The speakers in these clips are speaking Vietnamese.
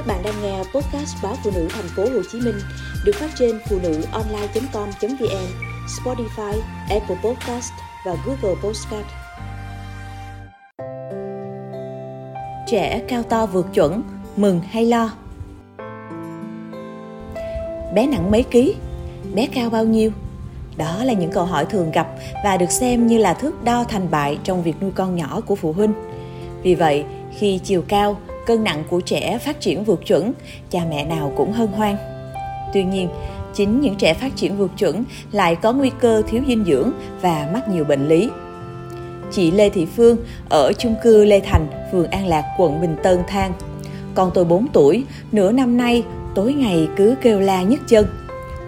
Các bạn đang nghe podcast báo phụ nữ thành phố Hồ Chí Minh được phát trên phụ nữ online.com.vn, Spotify, Apple Podcast và Google Podcast. Trẻ cao to vượt chuẩn, mừng hay lo? Bé nặng mấy ký? Bé cao bao nhiêu? Đó là những câu hỏi thường gặp và được xem như là thước đo thành bại trong việc nuôi con nhỏ của phụ huynh. Vì vậy, khi chiều cao, cân nặng của trẻ phát triển vượt chuẩn, cha mẹ nào cũng hân hoan. Tuy nhiên, chính những trẻ phát triển vượt chuẩn lại có nguy cơ thiếu dinh dưỡng và mắc nhiều bệnh lý. Chị Lê Thị Phương ở chung cư Lê Thành, phường An Lạc, quận Bình Tân than. Con tôi 4 tuổi, nửa năm nay tối ngày cứ kêu la nhức chân.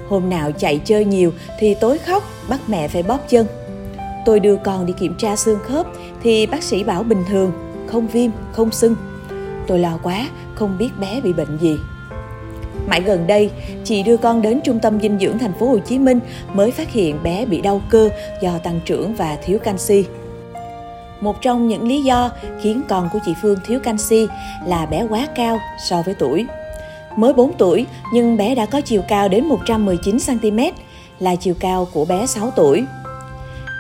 Hôm nào chạy chơi nhiều thì tối khóc, bắt mẹ phải bóp chân. Tôi đưa con đi kiểm tra xương khớp thì bác sĩ bảo bình thường, không viêm, không sưng. Tôi lo quá, không biết bé bị bệnh gì. Mãi gần đây, chị đưa con đến trung tâm dinh dưỡng thành phố Hồ Chí Minh mới phát hiện bé bị đau cơ do tăng trưởng và thiếu canxi. Một trong những lý do khiến con của chị Phương thiếu canxi là bé quá cao so với tuổi. Mới 4 tuổi nhưng bé đã có chiều cao đến 119 cm, là chiều cao của bé 6 tuổi.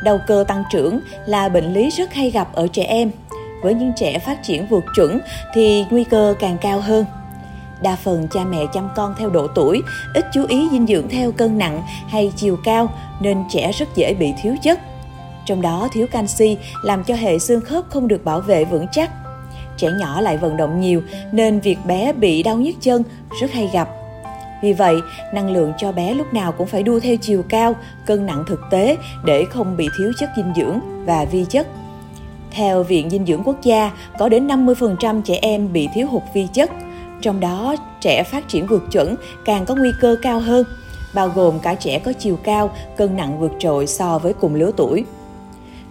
Đầu cơ tăng trưởng là bệnh lý rất hay gặp ở trẻ em. Với những trẻ phát triển vượt chuẩn thì nguy cơ càng cao hơn. Đa phần cha mẹ chăm con theo độ tuổi, ít chú ý dinh dưỡng theo cân nặng hay chiều cao nên trẻ rất dễ bị thiếu chất. Trong đó thiếu canxi làm cho hệ xương khớp không được bảo vệ vững chắc. Trẻ nhỏ lại vận động nhiều nên việc bé bị đau nhức chân rất hay gặp. Vì vậy, năng lượng cho bé lúc nào cũng phải đua theo chiều cao, cân nặng thực tế để không bị thiếu chất dinh dưỡng và vi chất. Theo Viện Dinh dưỡng Quốc gia, có đến 50% trẻ em bị thiếu hụt vi chất, trong đó trẻ phát triển vượt chuẩn càng có nguy cơ cao hơn, bao gồm cả trẻ có chiều cao, cân nặng vượt trội so với cùng lứa tuổi.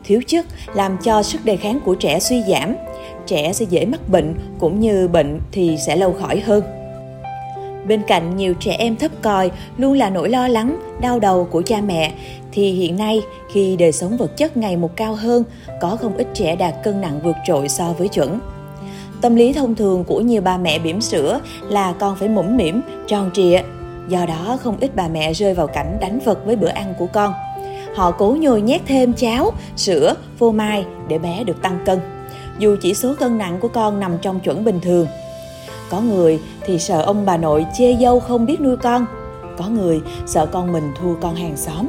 Thiếu chất làm cho sức đề kháng của trẻ suy giảm, trẻ sẽ dễ mắc bệnh cũng như bệnh thì sẽ lâu khỏi hơn. Bên cạnh nhiều trẻ em thấp còi luôn là nỗi lo lắng, đau đầu của cha mẹ, thì hiện nay khi đời sống vật chất ngày một cao hơn, có không ít trẻ đạt cân nặng vượt trội so với chuẩn. Tâm lý thông thường của nhiều bà mẹ bỉm sữa là con phải mũm mỉm, tròn trịa. Do đó không ít bà mẹ rơi vào cảnh đánh vật với bữa ăn của con. Họ cố nhồi nhét thêm cháo, sữa, phô mai để bé được tăng cân. Dù chỉ số cân nặng của con nằm trong chuẩn bình thường. Có người thì sợ ông bà nội chê dâu không biết nuôi con. Có người sợ con mình thua con hàng xóm.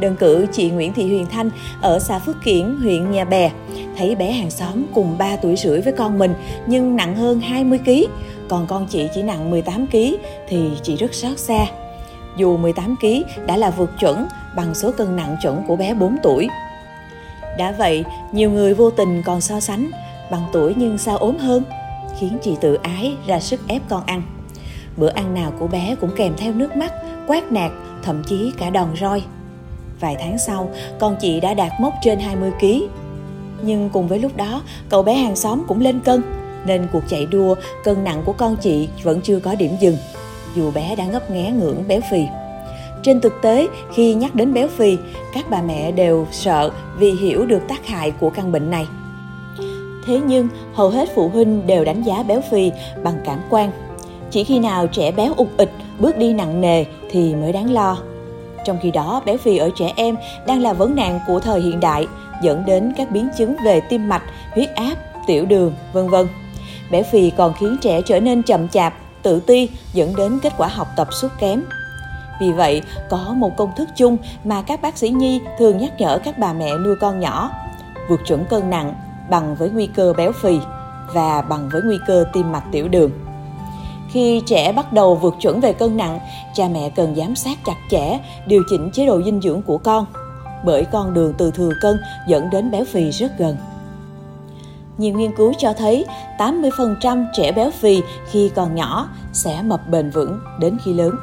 Đơn cử chị Nguyễn Thị Huyền Thanh ở xã Phước Kiển, huyện Nhà Bè, thấy bé hàng xóm cùng 3 tuổi rưỡi với con mình nhưng nặng hơn 20 kg, còn con chị chỉ nặng 18 kg thì chị rất xót xa. Dù 18 kg đã là vượt chuẩn bằng số cân nặng chuẩn của bé 4 tuổi. Đã vậy, nhiều người vô tình còn so sánh bằng tuổi nhưng sao ốm hơn, khiến chị tự ái ra sức ép con ăn. Bữa ăn nào của bé cũng kèm theo nước mắt, quát nạt, thậm chí cả đòn roi. Vài tháng sau, con chị đã đạt mốc trên 20 kg. Nhưng cùng với lúc đó, cậu bé hàng xóm cũng lên cân, nên cuộc chạy đua cân nặng của con chị vẫn chưa có điểm dừng, dù bé đã ngấp nghé ngưỡng béo phì. Trên thực tế, khi nhắc đến béo phì, các bà mẹ đều sợ vì hiểu được tác hại của căn bệnh này. Thế nhưng, hầu hết phụ huynh đều đánh giá béo phì bằng cảm quan. Chỉ khi nào trẻ béo ục ịch, bước đi nặng nề thì mới đáng lo. Trong khi đó, béo phì ở trẻ em đang là vấn nạn của thời hiện đại, dẫn đến các biến chứng về tim mạch, huyết áp, tiểu đường, vân vân. Béo phì còn khiến trẻ trở nên chậm chạp, tự ti, dẫn đến kết quả học tập sút kém. Vì vậy, có một công thức chung mà các bác sĩ nhi thường nhắc nhở các bà mẹ nuôi con nhỏ. Vượt chuẩn cân nặng bằng với nguy cơ béo phì và bằng với nguy cơ tim mạch tiểu đường. Khi trẻ bắt đầu vượt chuẩn về cân nặng, cha mẹ cần giám sát chặt chẽ, điều chỉnh chế độ dinh dưỡng của con, bởi con đường từ thừa cân dẫn đến béo phì rất gần. Nhiều nghiên cứu cho thấy 80% trẻ béo phì khi còn nhỏ sẽ mập bền vững đến khi lớn.